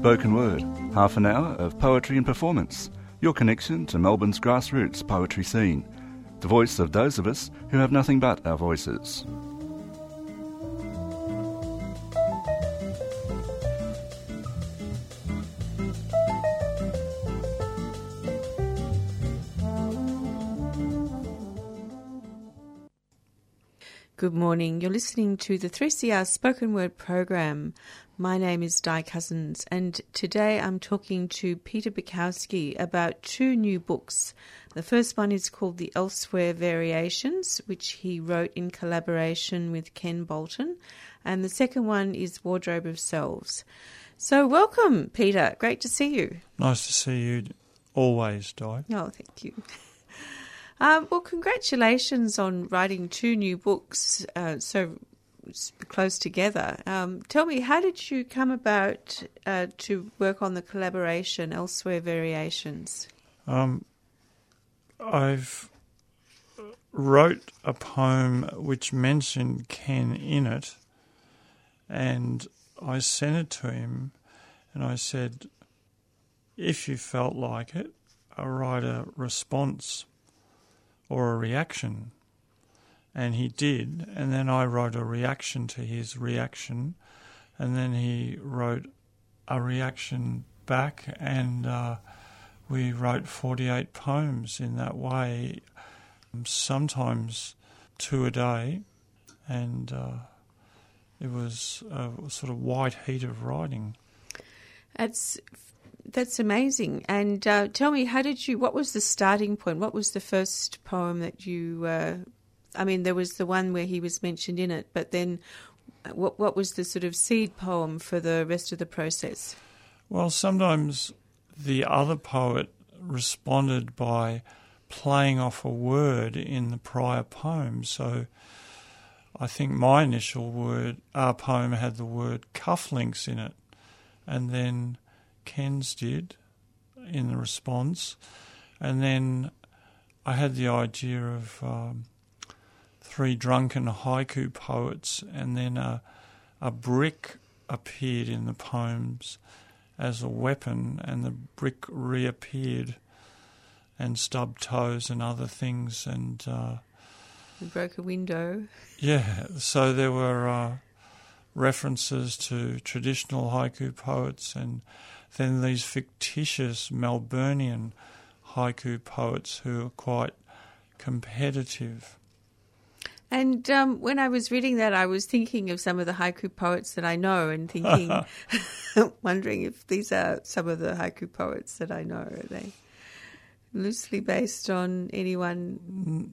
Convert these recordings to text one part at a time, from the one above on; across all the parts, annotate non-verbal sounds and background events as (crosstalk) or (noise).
Spoken Word, half an hour of poetry and performance, your connection to Melbourne's grassroots poetry scene, the voice of those of us who have nothing but our voices. Good morning. You're listening to the 3CR Spoken Word program. My name is Di Cousins, and today I'm talking to Peter Bakowski about two new books. The first one is called The Elsewhere Variations, which he wrote in collaboration with Ken Bolton, and the second one is Wardrobe of Selves. So, welcome, Peter. Great to see you. Nice to see you always, Di. Oh, thank you. Um, well, congratulations on writing two new books uh, so close together. Um, tell me, how did you come about uh, to work on the collaboration Elsewhere Variations? Um, I've wrote a poem which mentioned Ken in it, and I sent it to him, and I said, if you felt like it, I'll write a response or a reaction. And he did. And then I wrote a reaction to his reaction. And then he wrote a reaction back. And uh, we wrote 48 poems in that way, sometimes two a day. And uh, it was a sort of white heat of writing. That's that's amazing. And uh, tell me, how did you? What was the starting point? What was the first poem that you? Uh, I mean, there was the one where he was mentioned in it, but then, what what was the sort of seed poem for the rest of the process? Well, sometimes the other poet responded by playing off a word in the prior poem. So, I think my initial word, our poem had the word cufflinks in it, and then Ken's did in the response. And then I had the idea of um, three drunken haiku poets, and then a, a brick appeared in the poems as a weapon, and the brick reappeared, and stubbed toes and other things, and uh, broke a window. Yeah, so there were uh, references to traditional haiku poets and then these fictitious Melburnian haiku poets who are quite competitive. And um, when I was reading that, I was thinking of some of the haiku poets that I know and thinking, (laughs) (laughs) wondering if these are some of the haiku poets that I know. Are they loosely based on anyone?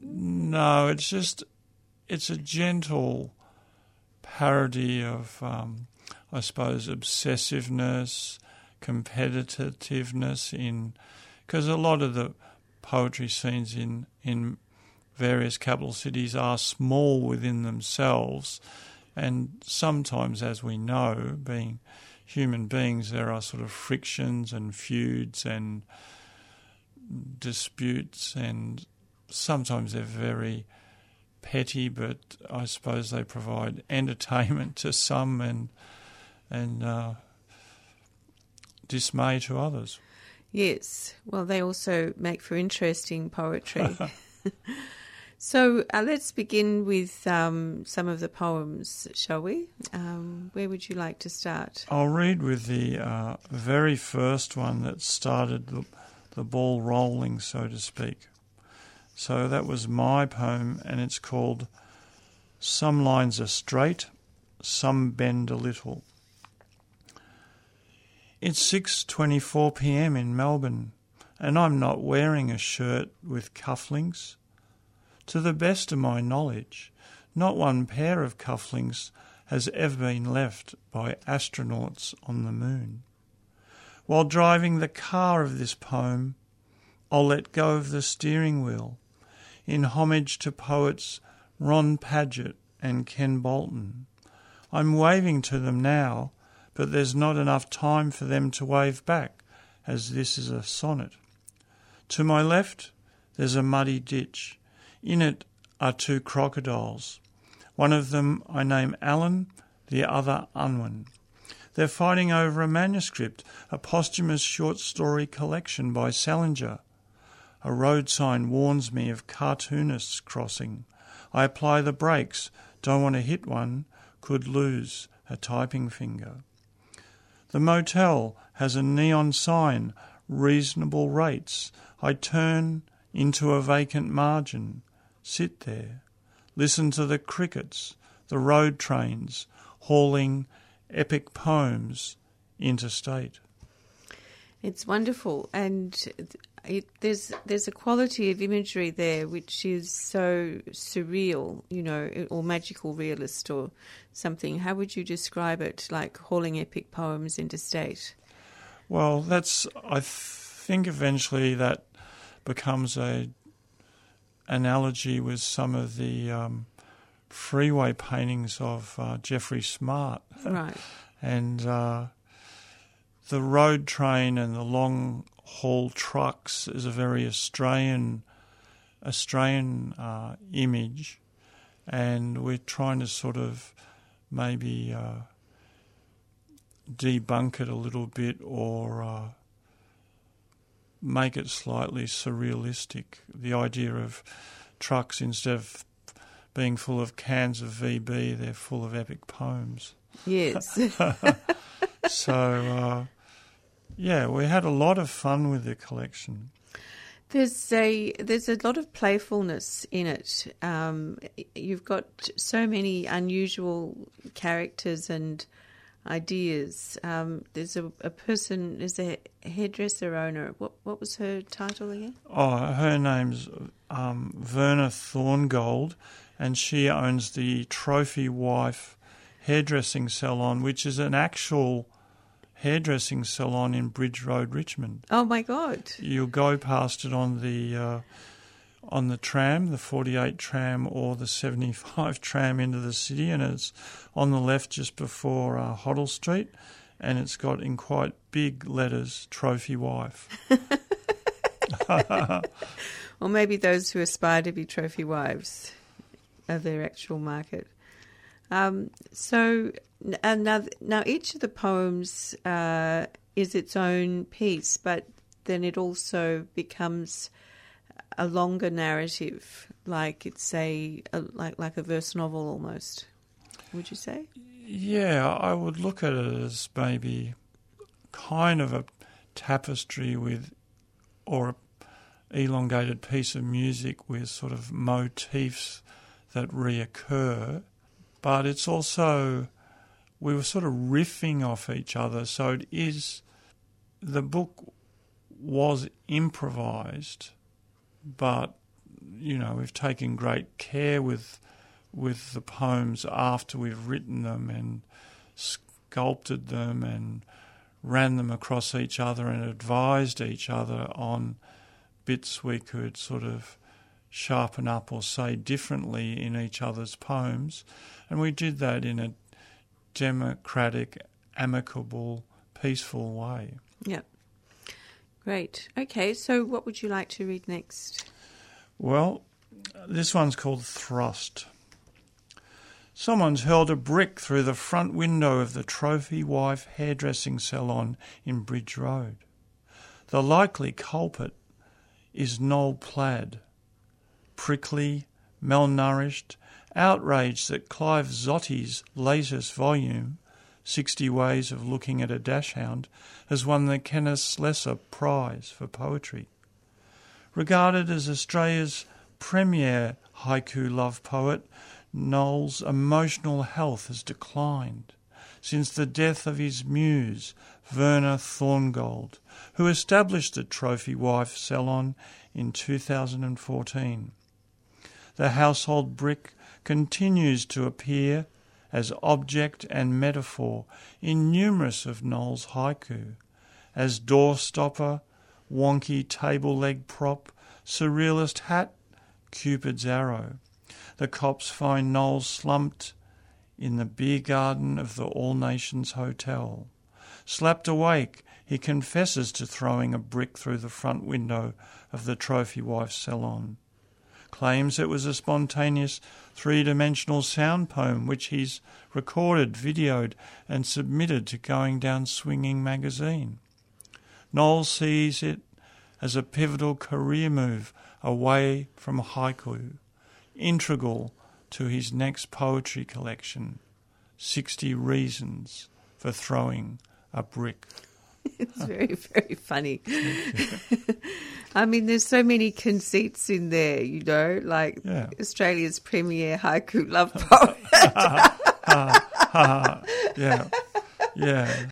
No, it's just, it's a gentle parody of, um, I suppose, obsessiveness competitiveness in because a lot of the poetry scenes in in various capital cities are small within themselves and sometimes as we know being human beings there are sort of frictions and feuds and disputes and sometimes they're very petty but I suppose they provide (laughs) entertainment to some and and uh, dismay to others. Yes, well, they also make for interesting poetry. (laughs) so uh, let's begin with um, some of the poems, shall we? Um, where would you like to start? I'll read with the uh, very first one that started the, the ball rolling, so to speak. So that was my poem, and it's called Some Lines Are Straight, Some Bend a Little. It's 6:24 p.m. in Melbourne, and I'm not wearing a shirt with cufflinks. To the best of my knowledge, not one pair of cufflinks has ever been left by astronauts on the moon. While driving the car of this poem, I'll let go of the steering wheel in homage to poets Ron Padgett and Ken Bolton. I'm waving to them now but there's not enough time for them to wave back, as this is a sonnet. To my left, there's a muddy ditch. In it are two crocodiles. One of them I name Alan, the other Unwin. They're fighting over a manuscript, a posthumous short story collection by Salinger. A road sign warns me of cartoonists crossing. I apply the brakes, don't want to hit one, could lose a typing finger. The motel has a neon sign, reasonable rates. I turn into a vacant margin, sit there, listen to the crickets, the road trains hauling epic poems interstate. It's wonderful, and it, there's there's a quality of imagery there which is so surreal, you know, or magical realist or something. How would you describe it? Like hauling epic poems interstate? Well, that's I think eventually that becomes a analogy with some of the um, freeway paintings of uh, Jeffrey Smart. Right. (laughs) and uh, the road train and the long haul trucks is a very Australian Australian uh, image, and we're trying to sort of maybe uh, debunk it a little bit or uh, make it slightly surrealistic. The idea of trucks instead of being full of cans of VB, they're full of epic poems. Yes. (laughs) so, uh, yeah, we had a lot of fun with the collection. There's a there's a lot of playfulness in it. Um, you've got so many unusual characters and ideas. Um, there's a, a person, there's a hairdresser owner. What what was her title again? Oh, her name's um, Verna Thorngold, and she owns the Trophy Wife hairdressing salon, which is an actual hairdressing salon in Bridge Road, Richmond. Oh my God! You'll go past it on the uh, on the tram, the 48 tram or the 75 (laughs) tram into the city, and it's on the left just before uh, Hoddle Street, and it's got in quite big letters "Trophy Wife." (laughs) or maybe those who aspire to be trophy wives of their actual market. Um, so uh, now, now each of the poems uh, is its own piece, but then it also becomes a longer narrative, like it's a, a like like a verse novel almost. Would you say? Yeah, I would look at it as maybe kind of a tapestry with, or a elongated piece of music with sort of motifs that reoccur, but it's also we were sort of riffing off each other. So it is the book was improvised, but you know we've taken great care with with the poems after we've written them and sculpted them and ran them across each other and advised each other on bits we could sort of sharpen up or say differently in each other's poems. And we did that in a democratic, amicable, peaceful way. Yeah. Great. Okay, so what would you like to read next? Well, this one's called Thrust. Someone's hurled a brick through the front window of the Trophy Wife hairdressing salon in Bridge Road. The likely culprit is Noel Plaid, prickly, malnourished, outraged that Clive Zotti's latest volume, 60 Ways of Looking at a Dachshund, has won the Kenneth Slessor Prize for Poetry. Regarded as Australia's premier haiku love poet, Noel's emotional health has declined since the death of his muse, Verna Thorngold, who established the Trophy Wife Salon in 2014. The household brick continues to appear as object and metaphor in numerous of Noel's haiku, as doorstopper, wonky table leg prop, surrealist hat, Cupid's arrow. The cops find Noel slumped in the beer garden of the All Nations Hotel. Slapped awake, he confesses to throwing a brick through the front window of the trophy wife's salon. claims it was a spontaneous three dimensional sound poem which he's recorded, videoed, and submitted to Going Down Swinging magazine. Noel sees it as a pivotal career move away from haiku, integral to his next poetry collection, 60 Reasons for Throwing a Brick. (laughs) it's very, very funny. (laughs) I mean, there's so many conceits in there, you know, like Yeah. Australia's premier haiku love poet. (laughs) yeah, yeah.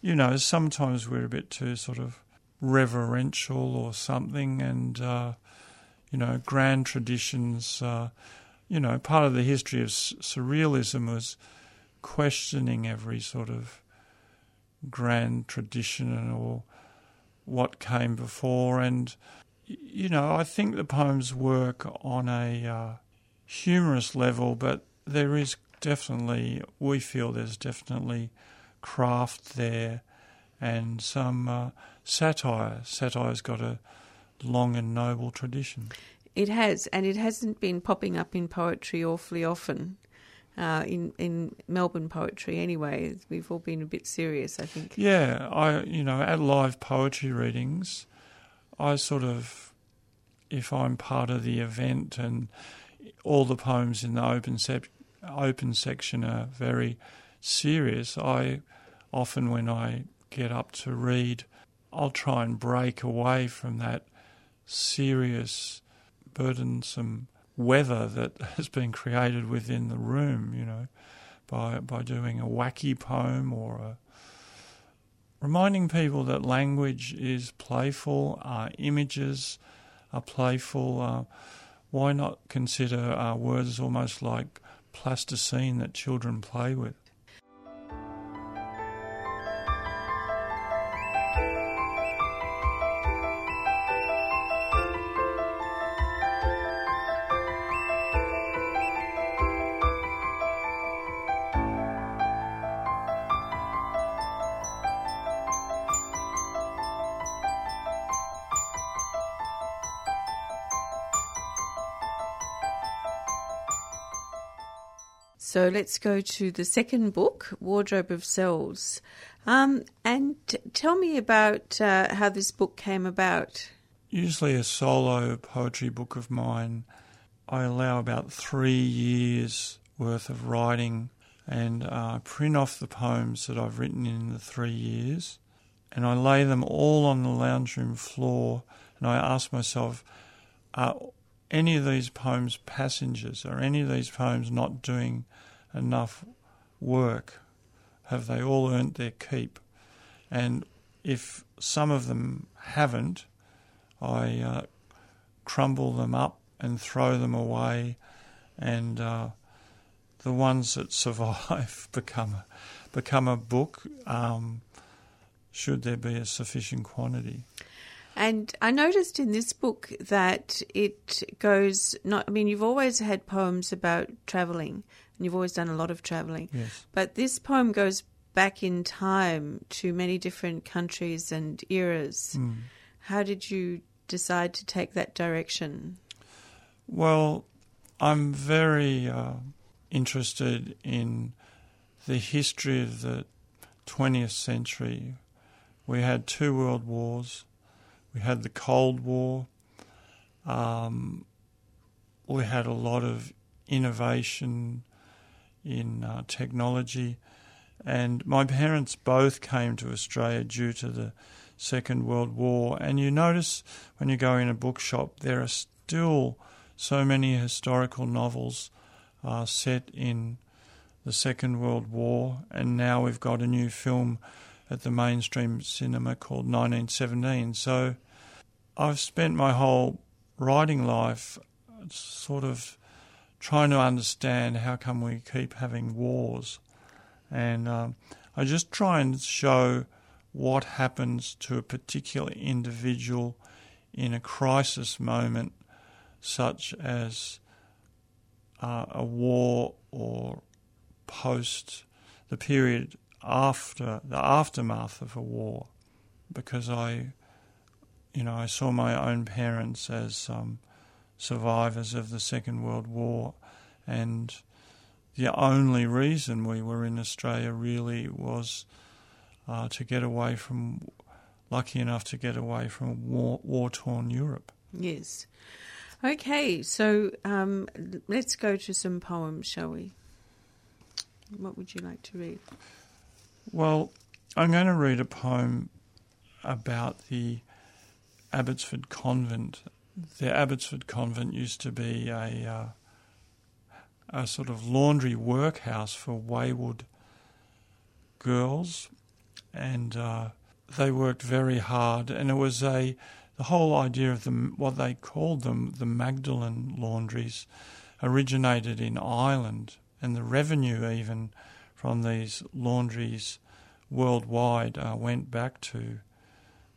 You know, sometimes we're a bit too sort of reverential or something, and uh, you know, grand traditions. Uh, you know, part of the history of surrealism was questioning every sort of grand tradition or what came before, and you know, I think the poems work on a uh, humorous level, but there is definitely, we feel there's definitely craft there and some uh, satire. Satire's got a long and noble tradition. It has, and it hasn't been popping up in poetry awfully often. Uh, in in Melbourne poetry, anyway, we've all been a bit serious. I think. Yeah, I you know at live poetry readings, I sort of, if I'm part of the event and all the poems in the open sec- open section are very serious, I often when I get up to read, I'll try and break away from that serious, burdensome weather that (laughs) has been created within the room. You know, by by doing a wacky poem or a reminding people that language is playful, uh, images are playful. Uh, why not consider uh, words almost like plasticine that children play with? So let's go to the second book, Wardrobe of Selves, um, and t- tell me about uh, how this book came about. Usually, a solo poetry book of mine, I allow about three years worth of writing and uh, print off the poems that I've written in the three years. And I lay them all on the lounge room floor and I ask myself, are any of these poems passengers? Are any of these poems not doing enough work? Have they all earned their keep? And if some of them haven't, I uh, crumble them up and throw them away, and uh, the ones that survive (laughs) become a, become a book. Um, should there be a sufficient quantity? And I noticed in this book that it goes not. I mean, you've always had poems about travelling, and you've always done a lot of travelling. Yes. But this poem goes back in time to many different countries and eras. Mm. How did you decide to take that direction? Well, I'm very uh, interested in the history of the 20th century. We had two world wars. We had the Cold War. Um, we had a lot of innovation in uh, technology. And my parents both came to Australia due to the Second World War. And you notice when you go in a bookshop, there are still so many historical novels uh, set in the Second World War. And now we've got a new film at the mainstream cinema called 1917. So I've spent my whole writing life sort of trying to understand how come we keep having wars. And um, I just try and show what happens to a particular individual in a crisis moment, such as uh, a war or post the period after the aftermath of a war, because I, you know, I saw my own parents as um, survivors of the Second World War, and the only reason we were in Australia really was uh, to get away from, lucky enough to get away from war, war-torn Europe. Yes. Okay, so um, let's go to some poems, shall we? What would you like to read? Well, I'm going to read a poem about the Abbotsford Convent. The Abbotsford Convent used to be a uh, a sort of laundry workhouse for wayward girls, and uh, they worked very hard. And it was a the whole idea of the what they called them the Magdalen laundries originated in Ireland, and the revenue even from these laundries worldwide uh, went back to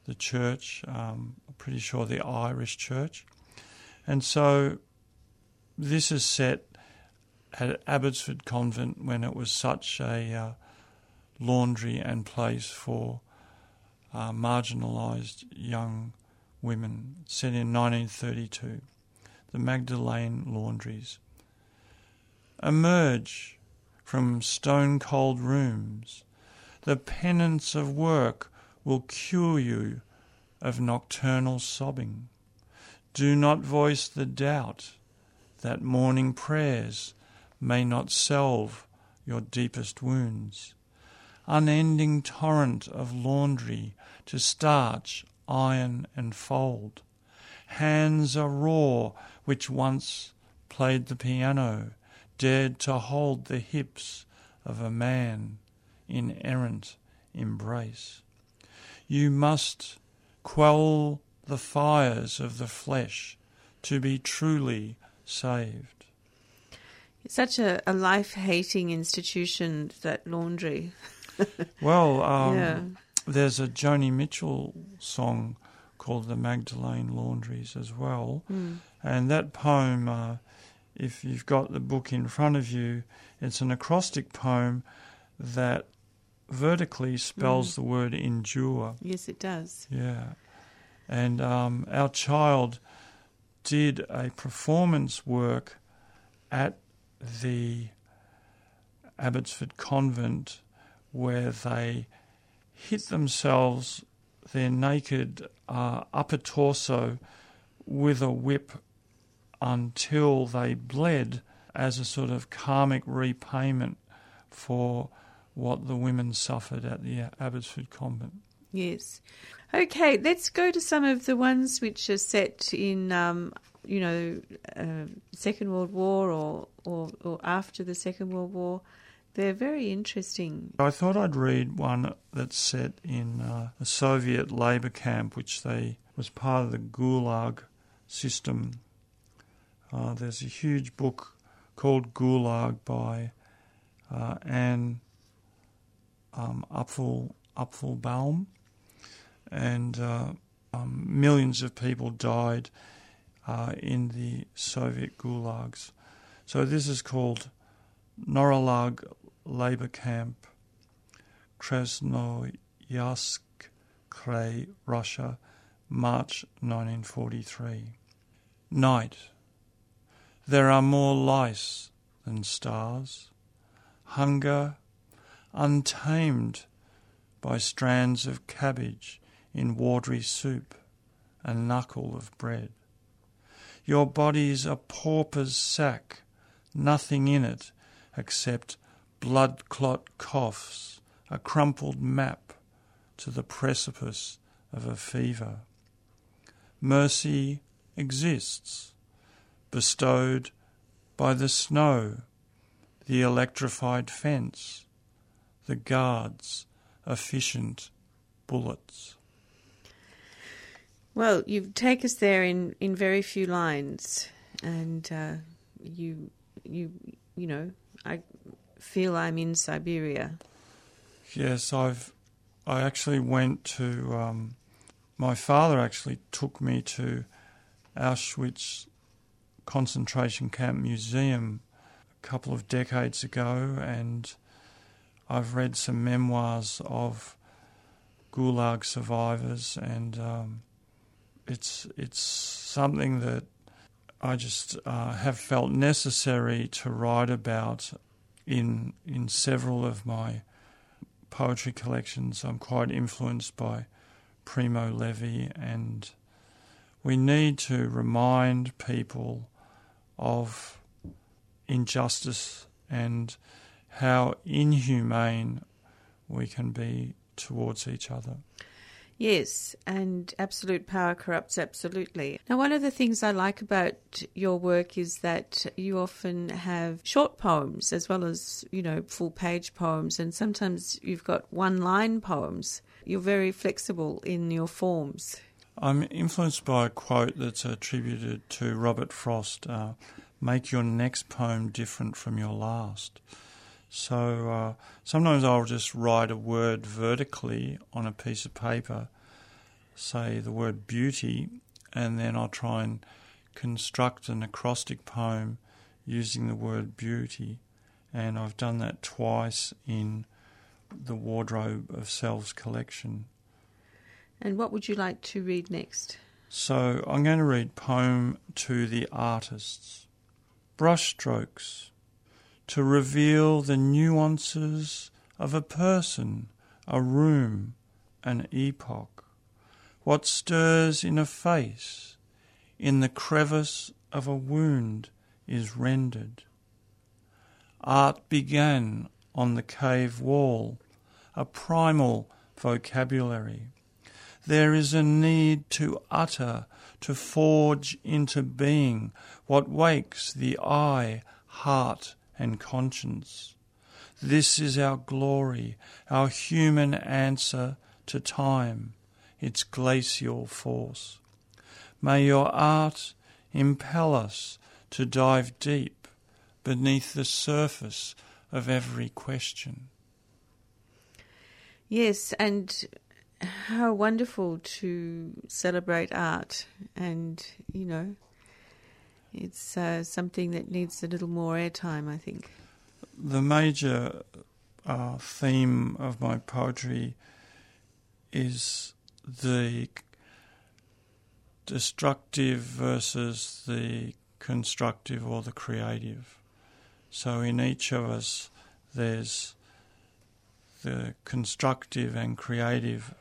the church. Um, I'm pretty sure the Irish church, and so this is set at Abbotsford Convent when it was such a uh, laundry and place for uh, marginalised young women, set in 1932, the Magdalene laundries. Emerge from stone cold rooms. The penance of work will cure you of nocturnal sobbing. Do not voice the doubt that morning prayers may not salve your deepest wounds. Unending torrent of laundry to starch iron and fold. Hands are raw which once played the piano, dared to hold the hips of a man in errant embrace. You must quell the fires of the flesh to be truly saved. It's such a, a life hating institution, that laundry. (laughs) well, um, yeah there's a Joni Mitchell song called The Magdalene Laundries as well. Mm. And that poem, uh, if you've got the book in front of you, it's an acrostic poem that vertically spells mm. the word endure. Yes, it does. Yeah. And um, our child did a performance work at the Abbotsford Convent where they hit themselves, their naked uh, upper torso, with a whip until they bled as a sort of karmic repayment for what the women suffered at the Abbotsford Convent. Yes. Okay, let's go to some of the ones which are set in, um, you know, uh, Second World War or, or, or after the Second World War. They're very interesting. I thought I'd read one that's set in uh, a Soviet labour camp, which they was part of the Gulag system. Uh, there's a huge book called Gulag by uh, Anne um, Upfel, Apfelbaum, and uh, um, millions of people died uh, in the Soviet gulags. So this is called Norilsk labor camp, Krasnoyarsk Krai, Russia, March 1943. Night. There are more lice than stars. Hunger, untamed by strands of cabbage in watery soup, a knuckle of bread. Your body's a pauper's sack, nothing in it except blood clot coughs, a crumpled map to the precipice of a fever. Mercy exists, bestowed by the snow, the electrified fence, the guards' efficient bullets. Well, you take us there in, in very few lines, and uh, you you you know I feel I'm in Siberia. Yes, I've. I actually went to. Um, my father actually took me to Auschwitz concentration camp museum a couple of decades ago, and I've read some memoirs of Gulag survivors, and um, it's it's something that I just uh, have felt necessary to write about in in several of my poetry collections. I'm quite influenced by Primo Levi, and we need to remind people of injustice and how inhumane we can be towards each other. Yes, and absolute power corrupts absolutely. Now, one of the things I like about your work is that you often have short poems as well as, you know, full page poems, and sometimes you've got one line poems. You're very flexible in your forms. I'm influenced by a quote that's attributed to Robert Frost uh, Make your next poem different from your last. So uh, sometimes I'll just write a word vertically on a piece of paper, say the word beauty, and then I'll try and construct an acrostic poem using the word beauty. And I've done that twice in the Wardrobe of Selves collection. And what would you like to read next? So I'm going to read Poem to the Artists. Brushstrokes to reveal the nuances of a person, a room, an epoch, what stirs in a face, in the crevice of a wound is rendered. Art began on the cave wall, a primal vocabulary. There is a need to utter, to forge into being what wakes the eye, heart, and conscience. This is our glory, our human answer to time, its glacial force. May your art impel us to dive deep beneath the surface of every question. Yes, and how wonderful to celebrate art and, you know, it's uh, something that needs a little more airtime, I think. The major uh, theme of my poetry is the destructive versus the constructive or the creative. So in each of us, there's the constructive and creative,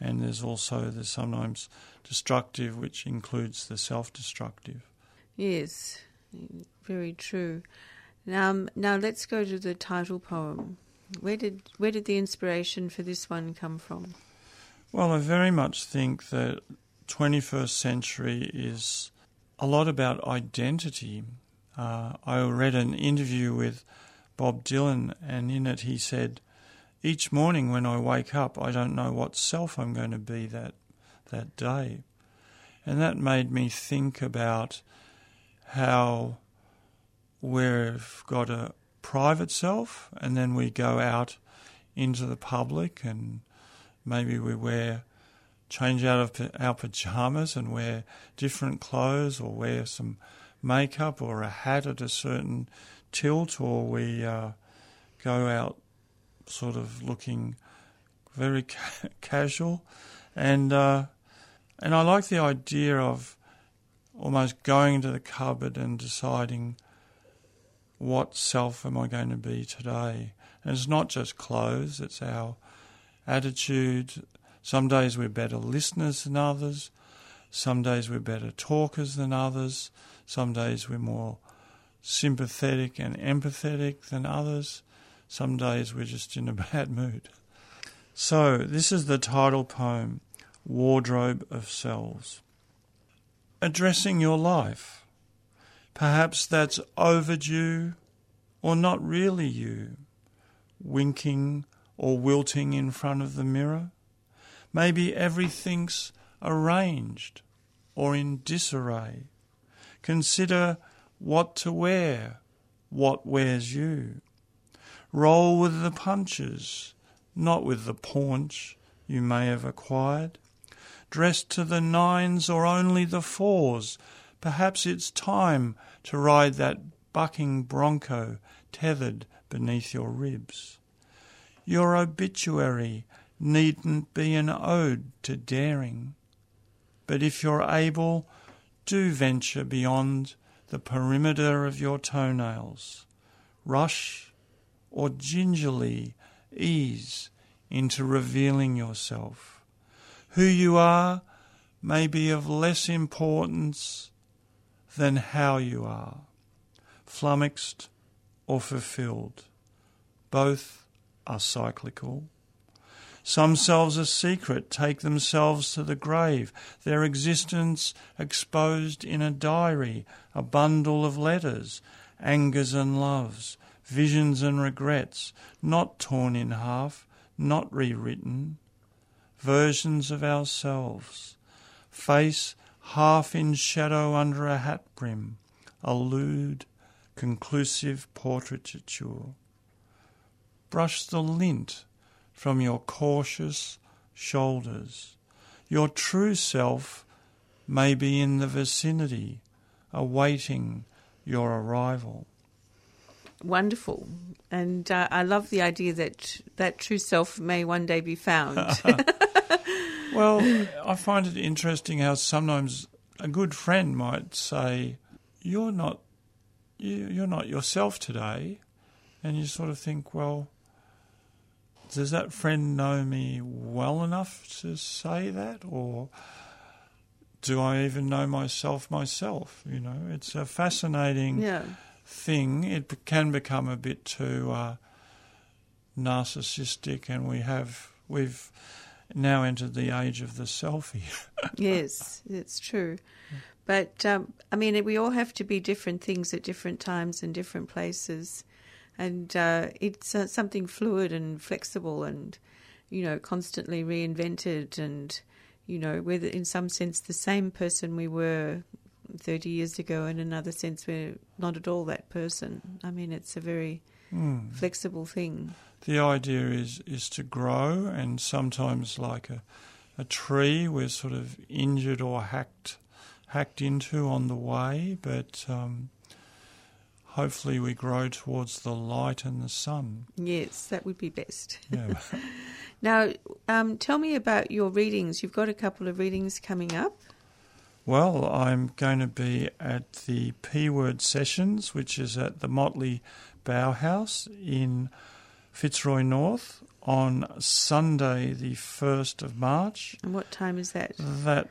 and there's also the sometimes destructive, which includes the self destructive. Yes, very true. Now, now let's go to the title poem. Where did where did the inspiration for this one come from? Well, I very much think that 21st century is a lot about identity. Uh, I read an interview with Bob Dylan, and in it he said, "Each morning when I wake up, I don't know what self I'm going to be that that day," and that made me think about how we've got a private self and then we go out into the public and maybe we wear change out of our pajamas and wear different clothes or wear some makeup or a hat at a certain tilt or we uh, go out sort of looking very ca- (laughs) casual and uh, and I like the idea of almost going to the cupboard and deciding what self am I going to be today. And it's not just clothes, it's our attitude. Some days we're better listeners than others. Some days we're better talkers than others. Some days we're more sympathetic and empathetic than others. Some days we're just in a (laughs) bad mood. So, this is the title poem, Wardrobe of Selves addressing your life. Perhaps that's overdue or not really you, winking or wilting in front of the mirror. Maybe everything's arranged or in disarray. Consider what to wear, what wears you. Roll with the punches, not with the paunch you may have acquired dressed to the nines or only the fours. Perhaps it's time to ride that bucking bronco tethered beneath your ribs. Your obituary needn't be an ode to daring, but if you're able do venture beyond the perimeter of your toenails. Rush or gingerly ease into revealing yourself. Who you are may be of less importance than how you are, flummoxed or fulfilled. Both are cyclical. Some selves a secret take themselves to the grave, their existence exposed in a diary, a bundle of letters, angers and loves, visions and regrets, not torn in half, not rewritten, versions of ourselves, face half in shadow under a hat brim, a lewd, conclusive portraiture. Brush the lint from your cautious shoulders. Your true self may be in the vicinity, awaiting your arrival. Wonderful. And uh, I love the idea that that true self may one day be found. (laughs) (laughs) well, I find it interesting how sometimes a good friend might say, "You're not, you're not yourself today," and you sort of think, "Well, does that friend know me well enough to say that, or do I even know myself myself?" You know, it's a fascinating. yeah. thing, it can become a bit too uh, narcissistic, and we have we've now entered the age of the selfie. (laughs) yes, it's true. But um, I mean, we all have to be different things at different times and different places, and uh, it's uh, something fluid and flexible, and you know, constantly reinvented, and you know, whether in some sense the same person we were 30 years ago, in another sense we're not at all that person. I mean, it's a very Hmm. flexible thing. The idea is is to grow, and sometimes like a a tree, we're sort of injured or hacked hacked into on the way, but um, hopefully we grow towards the light and the sun. Yes, that would be best. Yeah. (laughs) Now, um, tell me about your readings. You've got a couple of readings coming up. Well, I'm going to be at the P Word Sessions, which is at the Motley Bauhaus in Fitzroy North on Sunday, the 1st of March. And what time is that? That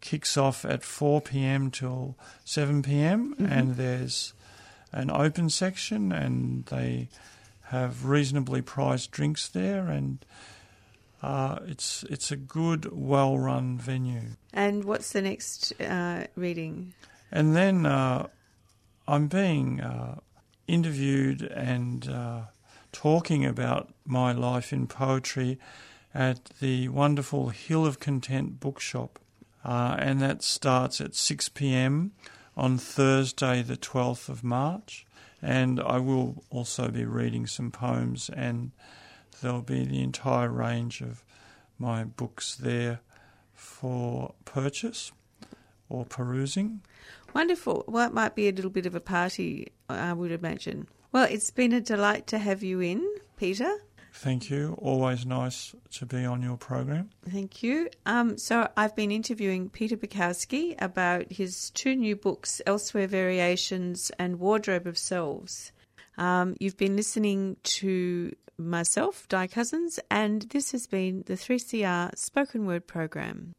kicks off at 4 pm till 7 pm, and there's an open section, and they have reasonably priced drinks there, and uh, it's it's a good, well-run venue. And what's the next uh, reading? And then uh, I'm being uh, interviewed and uh, talking about my life in poetry at the wonderful Hill of Content bookshop. Uh, and that starts at 6 pm on Thursday, the 12th of March. And I will also be reading some poems, and there'll be the entire range of my books there for purchase or perusing. Wonderful. Well, it might be a little bit of a party, I would imagine. Well, it's been a delight to have you in, Peter. Thank you. Always nice to be on your program. Thank you. Um, so I've been interviewing Peter Bakowski about his two new books, Elsewhere Variations and Wardrobe of Selves. Um, you've been listening to myself, Di Cousins, and this has been the 3CR Spoken Word Program.